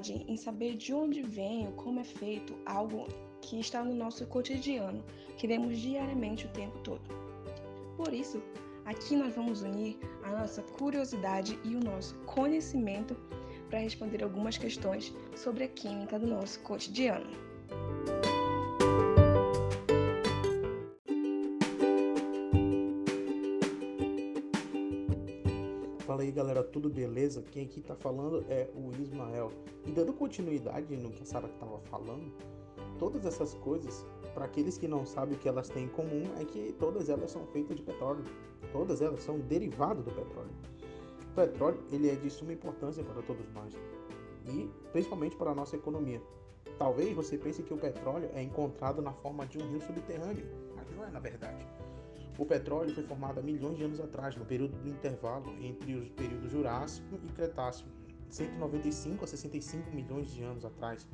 Curiosidade em saber de onde vem ou como é feito algo que está no nosso cotidiano, que vemos diariamente o tempo todo. Por isso, aqui nós vamos unir a nossa curiosidade e o nosso conhecimento para responder algumas questões sobre a química do nosso cotidiano. Aí galera, tudo beleza? Quem aqui tá falando é o Ismael. E dando continuidade no que a Sara estava falando, todas essas coisas, para aqueles que não sabem o que elas têm em comum, é que todas elas são feitas de petróleo. Todas elas são derivados do petróleo. O petróleo ele é de suma importância para todos nós e principalmente para a nossa economia. Talvez você pense que o petróleo é encontrado na forma de um rio subterrâneo, mas não é na verdade. O petróleo foi formado há milhões de anos atrás, no período do intervalo entre os períodos Jurássico e Cretáceo, 195 a 65 milhões de anos atrás,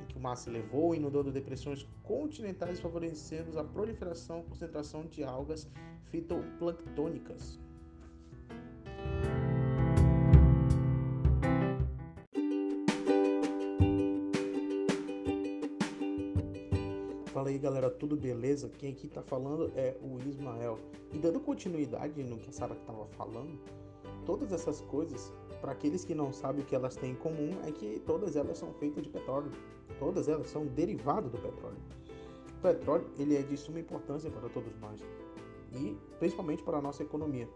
em que o mar se elevou, inundando depressões continentais, favorecendo a proliferação e concentração de algas fitoplanctônicas. Fala aí galera, tudo beleza? Quem aqui tá falando é o Ismael. E dando continuidade no que a Sara estava falando, todas essas coisas, para aqueles que não sabem o que elas têm em comum, é que todas elas são feitas de petróleo. Todas elas são derivados do petróleo. O petróleo ele é de suma importância para todos nós e principalmente para a nossa economia.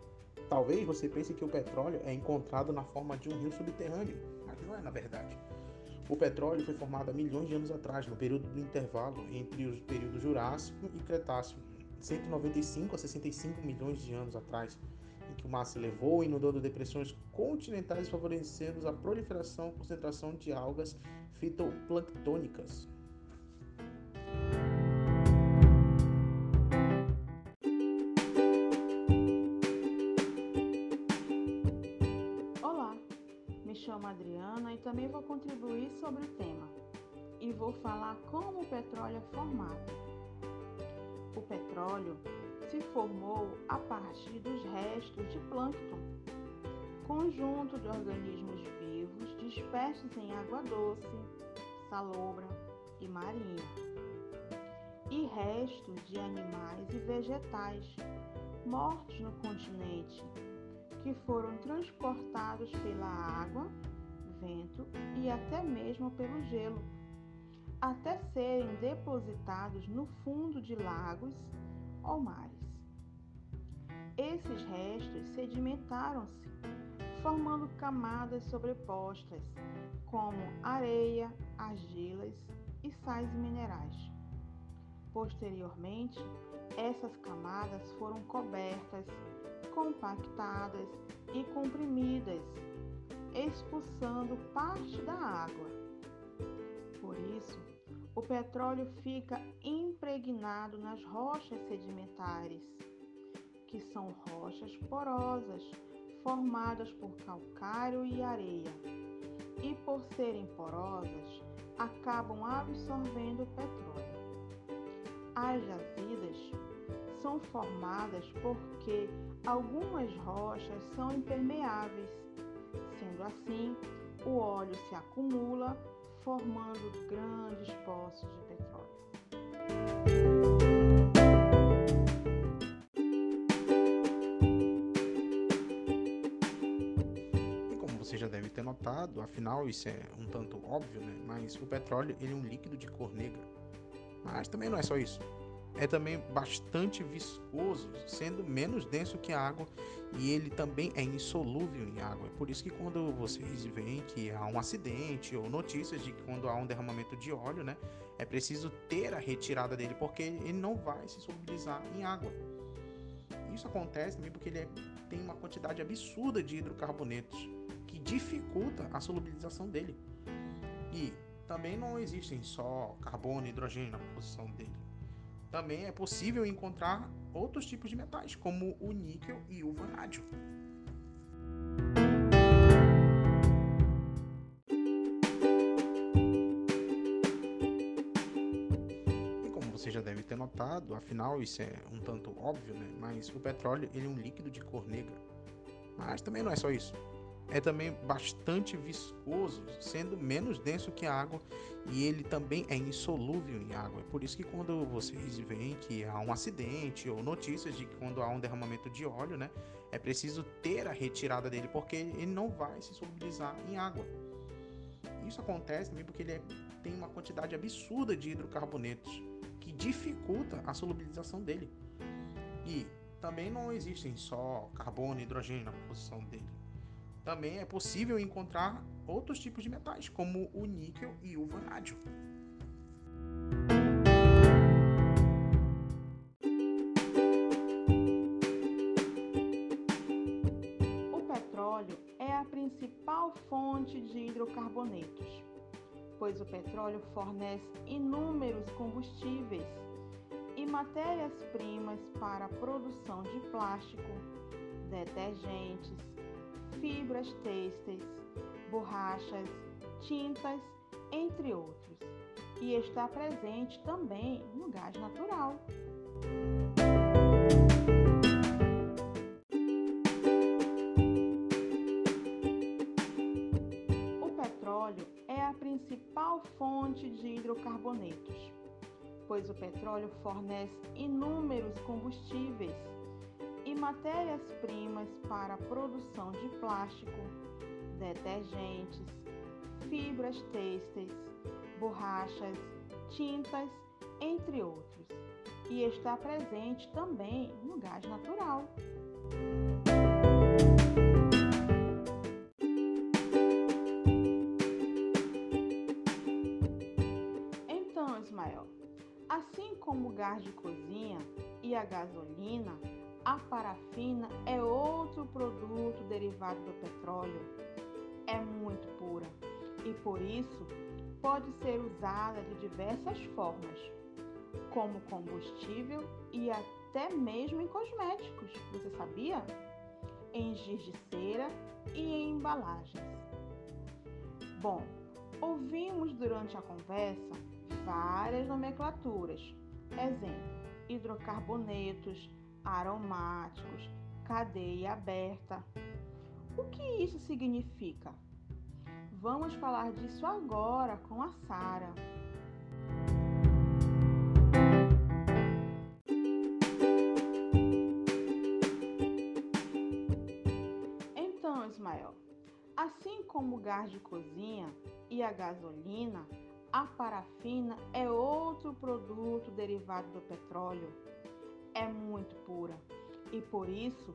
Talvez você pense que o petróleo é encontrado na forma de um rio subterrâneo, mas não é na verdade. O petróleo foi formado há milhões de anos atrás, no período do intervalo entre os períodos Jurássico e Cretáceo, 195 a 65 milhões de anos atrás, em que o mar se elevou, inundando depressões continentais, favorecendo a proliferação e concentração de algas fitoplanctônicas. Adriana e também vou contribuir sobre o tema. E vou falar como o petróleo é formado. O petróleo se formou a partir dos restos de plâncton, conjunto de organismos vivos dispersos em água doce, salobra e marinha, e restos de animais e vegetais mortos no continente que foram transportados pela água, e até mesmo pelo gelo, até serem depositados no fundo de lagos ou mares. Esses restos sedimentaram-se, formando camadas sobrepostas, como areia, argilas e sais minerais. Posteriormente, essas camadas foram cobertas compactadas e comprimidas, expulsando parte da água. Por isso, o petróleo fica impregnado nas rochas sedimentares, que são rochas porosas formadas por calcário e areia, e por serem porosas, acabam absorvendo o petróleo. As jazidas são formadas porque algumas rochas são impermeáveis. Assim, o óleo se acumula, formando grandes poços de petróleo. E como você já deve ter notado, afinal isso é um tanto óbvio, né? Mas o petróleo ele é um líquido de cor negra. Mas também não é só isso é também bastante viscoso, sendo menos denso que a água e ele também é insolúvel em água. É por isso que quando vocês veem que há um acidente ou notícias de que quando há um derramamento de óleo, né, é preciso ter a retirada dele porque ele não vai se solubilizar em água. Isso acontece também porque ele é, tem uma quantidade absurda de hidrocarbonetos que dificulta a solubilização dele. E também não existem só carbono e hidrogênio na composição dele também é possível encontrar outros tipos de metais, como o níquel e o vanádio. E como você já deve ter notado, afinal isso é um tanto óbvio, né? Mas o petróleo ele é um líquido de cor negra. Mas também não é só isso. É também bastante viscoso, sendo menos denso que a água, e ele também é insolúvel em água. É por isso que quando vocês veem que há um acidente ou notícias de que quando há um derramamento de óleo, né, é preciso ter a retirada dele porque ele não vai se solubilizar em água. Isso acontece também porque ele é, tem uma quantidade absurda de hidrocarbonetos que dificulta a solubilização dele. E também não existem só carbono e hidrogênio na composição dele. Também é possível encontrar outros tipos de metais, como o níquel e o vanádio. O petróleo é a principal fonte de hidrocarbonetos, pois o petróleo fornece inúmeros combustíveis e matérias-primas para a produção de plástico, detergentes, fibras têxteis, borrachas, tintas, entre outros, e está presente também no gás natural. O petróleo é a principal fonte de hidrocarbonetos pois o petróleo fornece inúmeros combustíveis matérias-primas para a produção de plástico, detergentes, fibras têxteis, borrachas, tintas, entre outros, e está presente também no gás natural. Assim como o gás de cozinha e a gasolina, a parafina é outro produto derivado do petróleo. É muito pura e por isso pode ser usada de diversas formas, como combustível e até mesmo em cosméticos. Você sabia? Em giz de cera e em embalagens. Bom, ouvimos durante a conversa várias nomenclaturas. Exemplo: hidrocarbonetos, aromáticos, cadeia aberta. O que isso significa? Vamos falar disso agora com a Sara. Então, Ismael, assim como o gás de cozinha e a gasolina, a parafina é outro produto derivado do petróleo. É muito pura e por isso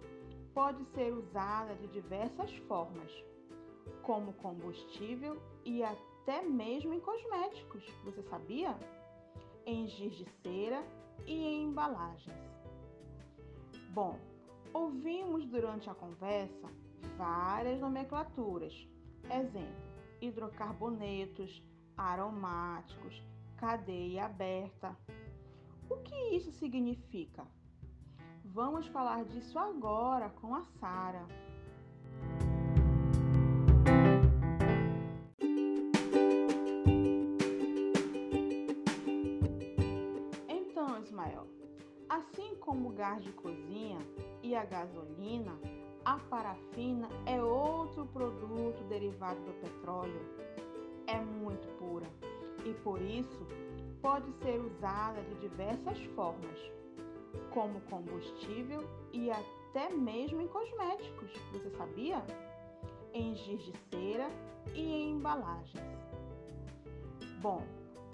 pode ser usada de diversas formas, como combustível e até mesmo em cosméticos. Você sabia? Em giz de cera e em embalagens. Bom, ouvimos durante a conversa várias nomenclaturas. Exemplo: hidrocarbonetos, aromáticos, cadeia aberta. O que isso significa? Vamos falar disso agora com a Sara. Então, Ismael, assim como o gás de cozinha e a gasolina, a parafina é outro produto derivado do petróleo é muito pura e por isso pode ser usada de diversas formas, como combustível e até mesmo em cosméticos. Você sabia? Em giz de cera e em embalagens. Bom,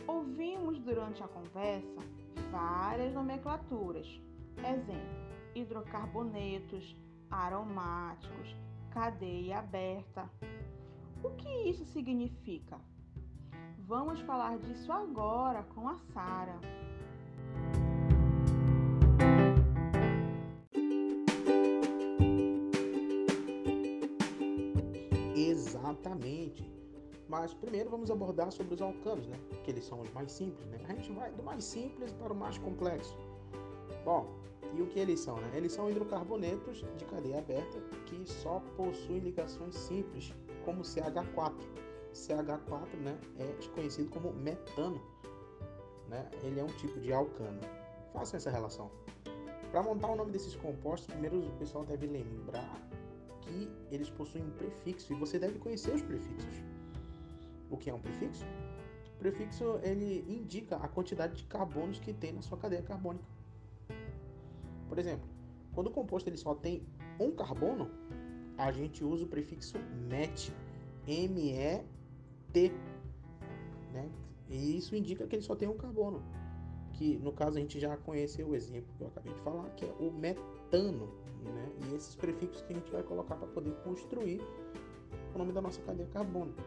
ouvimos durante a conversa várias nomenclaturas. Exemplo: hidrocarbonetos, aromáticos, cadeia aberta. O que isso significa? Vamos falar disso agora com a Sara. Exatamente. Mas primeiro vamos abordar sobre os alcanos, né? Que eles são os mais simples, né? A gente vai do mais simples para o mais complexo. Bom, e o que eles são, né? Eles são hidrocarbonetos de cadeia aberta que só possuem ligações simples, como CH4 CH4 né, é conhecido como metano. Né? Ele é um tipo de alcano. Façam essa relação. Para montar o nome desses compostos, primeiro o pessoal deve lembrar que eles possuem um prefixo e você deve conhecer os prefixos. O que é um prefixo? O prefixo ele indica a quantidade de carbonos que tem na sua cadeia carbônica. Por exemplo, quando o composto ele só tem um carbono, a gente usa o prefixo met, M-E-T, né? E isso indica que ele só tem um carbono, que no caso a gente já conheceu o exemplo que eu acabei de falar, que é o metano, né? E esses prefixos que a gente vai colocar para poder construir o nome da nossa cadeia carbônica.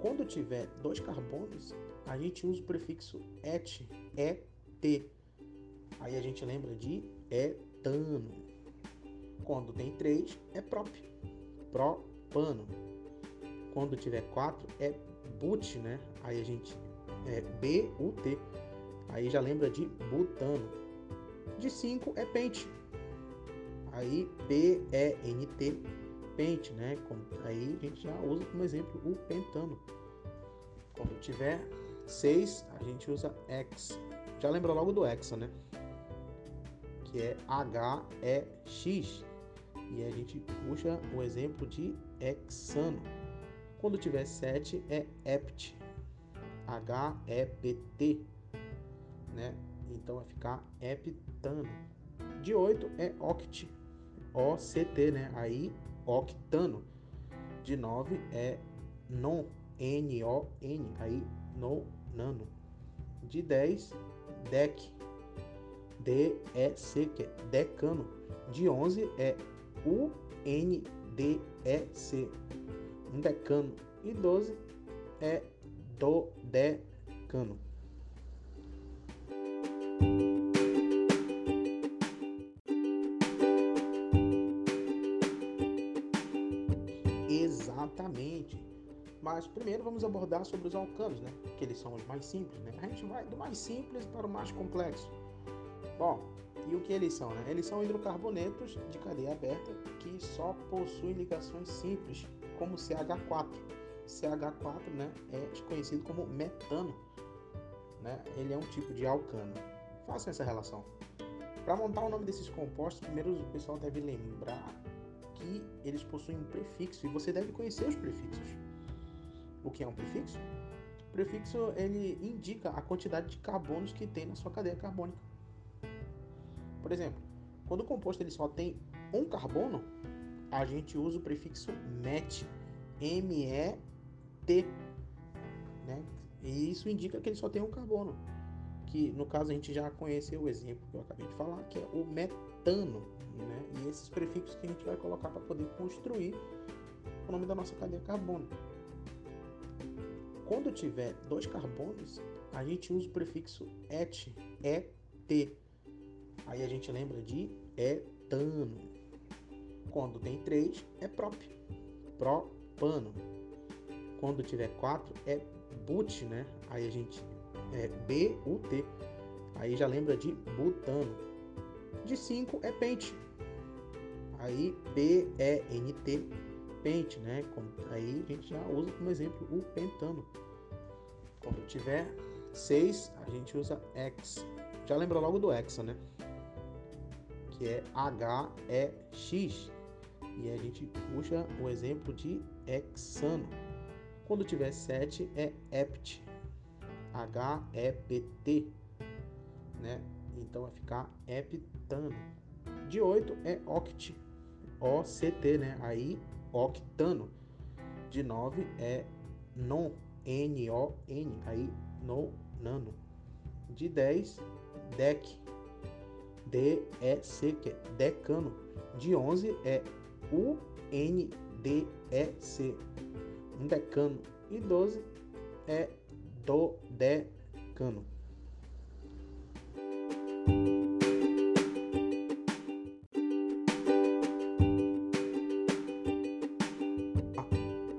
Quando tiver dois carbonos, a gente usa o prefixo et, et. Aí a gente lembra de etano. Quando tem três, é prop, propano. Quando tiver quatro, é but, né? Aí a gente é B-U-T. Aí já lembra de butano. De cinco é pente. Aí P-E-N-T, pente, né? Aí a gente já usa como exemplo o pentano. Quando tiver 6, a gente usa X. Já lembra logo do hexa, né? Que é H-E-X. E a gente puxa o exemplo de hexano. Quando tiver 7 é hept. H-E-P-T. Né? Então vai ficar heptano. De 8 é oct. O-C-T, né? Aí octano. De 9 é non N-O-N, aí no nano. De 10, DEC, D-E-C, que é decano. De 11 é U-N-D-E-C, um decano. E 12 é do decano. Exatamente. Mas primeiro vamos abordar sobre os alcanos, né? Que eles são os mais simples, né? A gente vai do mais simples para o mais complexo. Bom, e o que eles são, né? Eles são hidrocarbonetos de cadeia aberta que só possuem ligações simples, como CH4. CH4, né, é conhecido como metano, né? Ele é um tipo de alcano. Façam essa relação. Para montar o nome desses compostos, primeiro o pessoal deve lembrar que eles possuem um prefixo e você deve conhecer os prefixos. O que é um prefixo? O prefixo ele indica a quantidade de carbonos que tem na sua cadeia carbônica. Por exemplo, quando o composto ele só tem um carbono, a gente usa o prefixo met, M-E-T, né? E isso indica que ele só tem um carbono, que no caso a gente já conheceu o exemplo que eu acabei de falar, que é o metano, né? E esses prefixos que a gente vai colocar para poder construir o nome da nossa cadeia carbônica. Quando tiver dois carbonos, a gente usa o prefixo et, et. Aí a gente lembra de etano. Quando tem três, é prop, propano. Quando tiver quatro, é but, né? Aí a gente é B-U-T. Aí já lembra de butano. De cinco é pente. Aí B-E-N-T pente, né? Aí a gente já usa como exemplo o pentano. Quando tiver 6, a gente usa X. Já lembra logo do hexa, né? Que é H-E-X. E a gente puxa o exemplo de hexano. Quando tiver 7 é hept. H-E-P-T. Né? Então vai ficar heptano. De 8 é oct. O-C-T, né? Aí octano. De 9 é non, N-O-N, aí no nano. De 10, dec, D-E-C, que é decano. De 11 é U-N-D-E-C, um decano. E 12 é do decano.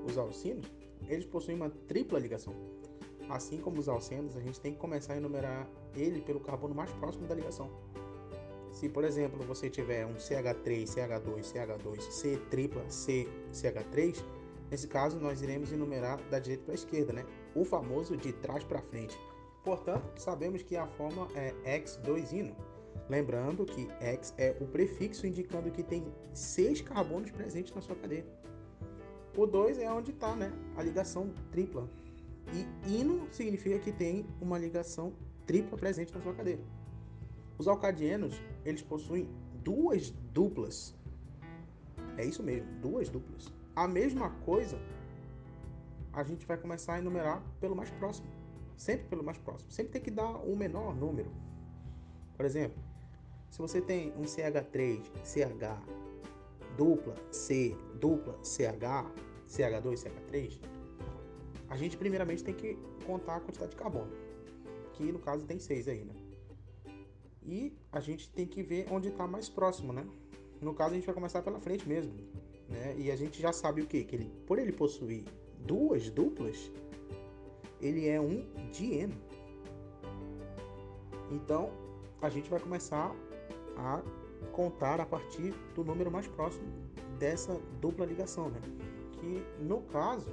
Os alcinos, eles possuem uma tripla ligação. Assim como os alcenos, a gente tem que começar a enumerar ele pelo carbono mais próximo da ligação. Se, por exemplo, você tiver um CH3, CH2, CH2, C tripla, C, CH3, nesse caso nós iremos enumerar da direita para a esquerda, né? O famoso de trás para frente. Portanto, sabemos que a forma é X2-ino. Lembrando que X é o prefixo indicando que tem seis carbonos presentes na sua cadeia. O 2 é onde está né, a ligação tripla. E ino significa que tem uma ligação tripla presente na sua cadeia. Os alcadienos, eles possuem duas duplas. É isso mesmo, duas duplas. A mesma coisa, a gente vai começar a enumerar pelo mais próximo. Sempre pelo mais próximo. Sempre tem que dar um menor número. Por exemplo, se você tem um CH3, CH, dupla, C, dupla, CH, CH2, CH3, a gente primeiramente tem que contar a quantidade de carbono, que no caso tem 6 aí, né? E a gente tem que ver onde está mais próximo, né? No caso a gente vai começar pela frente mesmo, né? E a gente já sabe o que? Que ele, por ele possuir duas duplas, ele é um dieno. Então a gente vai começar a contar a partir do número mais próximo dessa dupla ligação, né? Que no caso,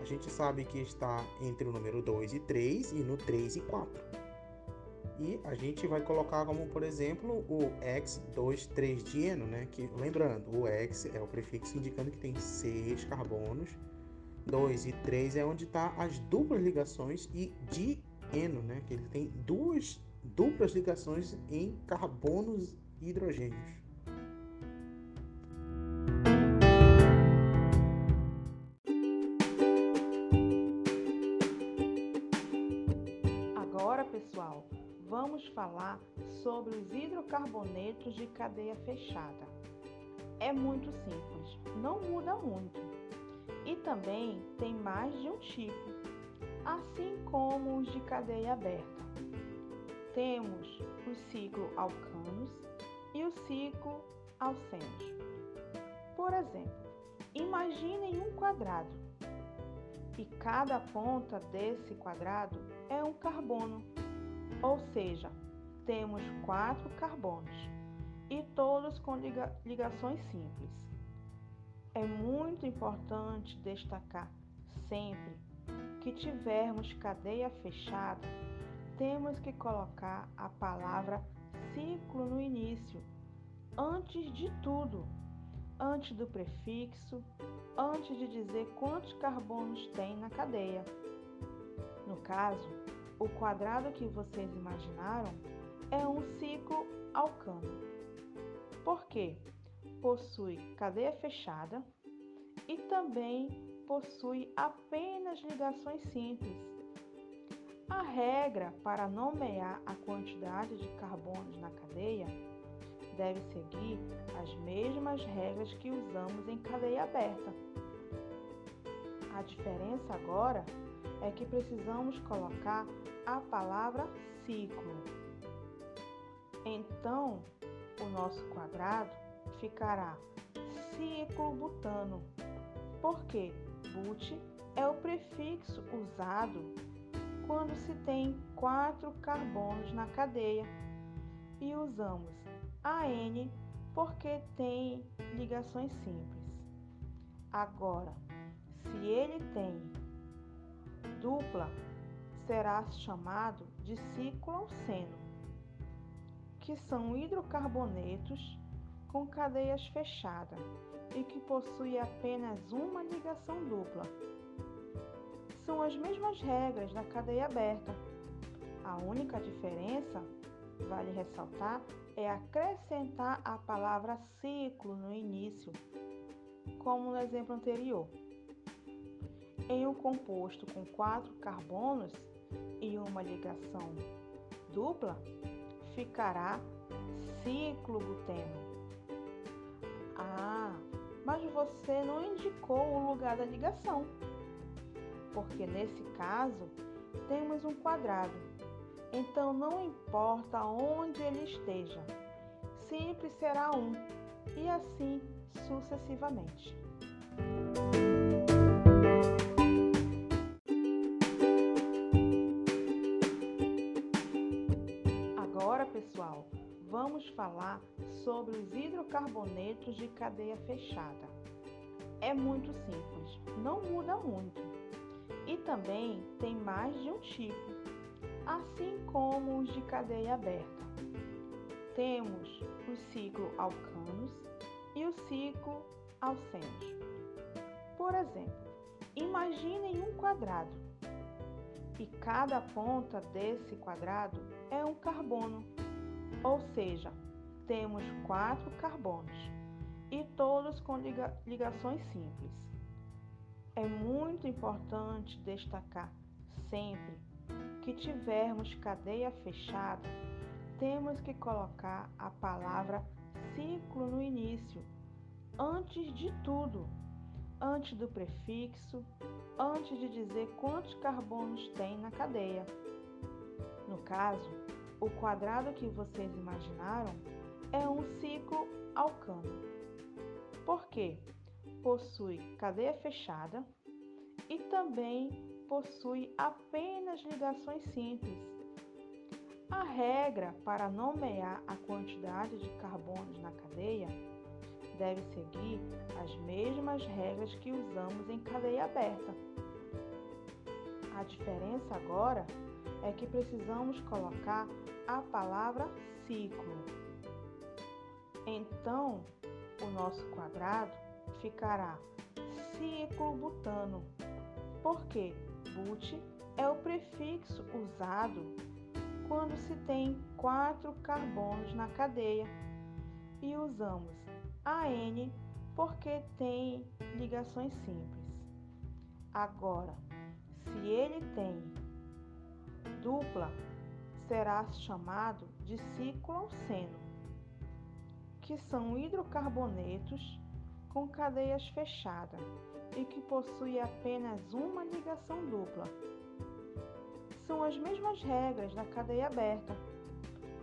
a gente sabe que está entre o número 2 e 3 e no 3 e 4. E a gente vai colocar como, por exemplo, o X23dieno, né? Que, lembrando, o X é o prefixo indicando que tem 6 carbonos, 2 e 3 é onde está as duplas ligações e dieno, né? Que ele tem duas duplas ligações em carbonos e hidrogênios. Falar sobre os hidrocarbonetos de cadeia fechada. É muito simples, não muda muito. E também tem mais de um tipo, assim como os de cadeia aberta temos o ciclo alcanos e o ciclo alcenos. Por exemplo, imaginem um quadrado e cada ponta desse quadrado é um carbono, ou seja, temos quatro carbonos e todos com liga ligações simples. É muito importante destacar sempre que tivermos cadeia fechada temos que colocar a palavra ciclo no início, antes de tudo, antes do prefixo, antes de dizer quantos carbonos tem na cadeia. No caso, o quadrado que vocês imaginaram é um ciclo alcano. Por quê? Possui cadeia fechada e também possui apenas ligações simples a regra para nomear a quantidade de carbonos na cadeia deve seguir as mesmas regras que usamos em cadeia aberta. A diferença agora é que precisamos colocar a palavra ciclo. Então, o nosso quadrado ficará ciclo butano, porque but é o prefixo usado quando se tem quatro carbonos na cadeia. E usamos AN porque tem ligações simples. Agora, se ele tem dupla, será chamado de ciclo alceno, que são hidrocarbonetos com cadeias fechadas e que possuem apenas uma ligação dupla são as mesmas regras da cadeia aberta. A única diferença, vale ressaltar, é acrescentar a palavra ciclo no início, como no exemplo anterior. Em um composto com quatro carbonos e uma ligação dupla, ficará ciclo buteno. Ah, mas você não indicou o lugar da ligação porque nesse caso temos um quadrado. Então não importa onde ele esteja, sempre será um, e assim sucessivamente. Vamos falar sobre os hidrocarbonetos de cadeia fechada. É muito simples, não muda muito e também tem mais de um tipo, assim como os de cadeia aberta. temos o ciclo alcanos e o ciclo alcenos. Por exemplo, imaginem um quadrado e cada ponta desse quadrado é um carbono, ou seja, temos quatro carbonos e todos com liga ligações simples. É muito importante destacar sempre que tivermos cadeia fechada, temos que colocar a palavra ciclo no início, antes de tudo, antes do prefixo, antes de dizer quantos carbonos tem na cadeia. No caso, o quadrado que vocês imaginaram é um ciclo alcano. Por quê? Possui cadeia fechada e também possui apenas ligações simples. A regra para nomear a quantidade de carbonos na cadeia deve seguir as mesmas regras que usamos em cadeia aberta. A diferença agora que precisamos colocar a palavra ciclo. Então, o nosso quadrado ficará ciclo butano, porque but é o prefixo usado quando se tem quatro carbonos na cadeia e usamos AN porque tem ligações simples. Agora, se ele tem dupla, será chamado de ciclo alceno, que são hidrocarbonetos com cadeias fechadas e que possuem apenas uma ligação dupla. São as mesmas regras da cadeia aberta.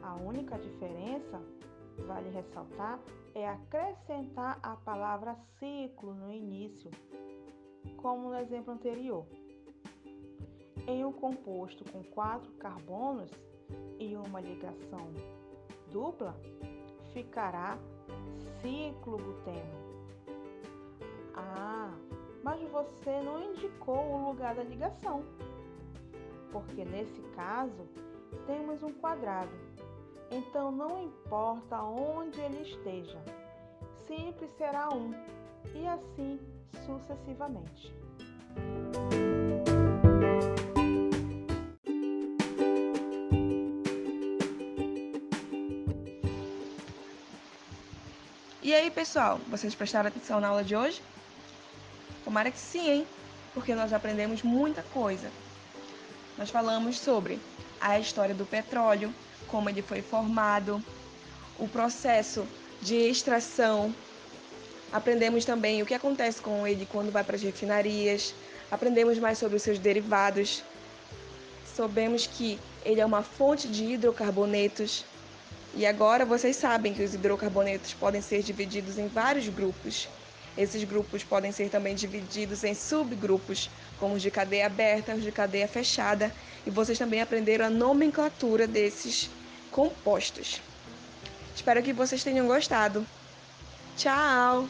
A única diferença, vale ressaltar, é acrescentar a palavra ciclo no início, como no exemplo anterior. Em um composto com quatro carbonos e uma ligação dupla, ficará ciclo buteno. Ah, mas você não indicou o lugar da ligação, porque nesse caso temos um quadrado então não importa onde ele esteja, sempre será um, e assim sucessivamente. E aí, pessoal, vocês prestaram atenção na aula de hoje? Tomara que sim, hein? Porque nós aprendemos muita coisa. Nós falamos sobre a história do petróleo, como ele foi formado, o processo de extração. Aprendemos também o que acontece com ele quando vai para as refinarias. Aprendemos mais sobre os seus derivados. Soubemos que ele é uma fonte de hidrocarbonetos. E agora vocês sabem que os hidrocarbonetos podem ser divididos em vários grupos. Esses grupos podem ser também divididos em subgrupos, como os de cadeia aberta, os de cadeia fechada, e vocês também aprenderam a nomenclatura desses compostos. Espero que vocês tenham gostado. Tchau!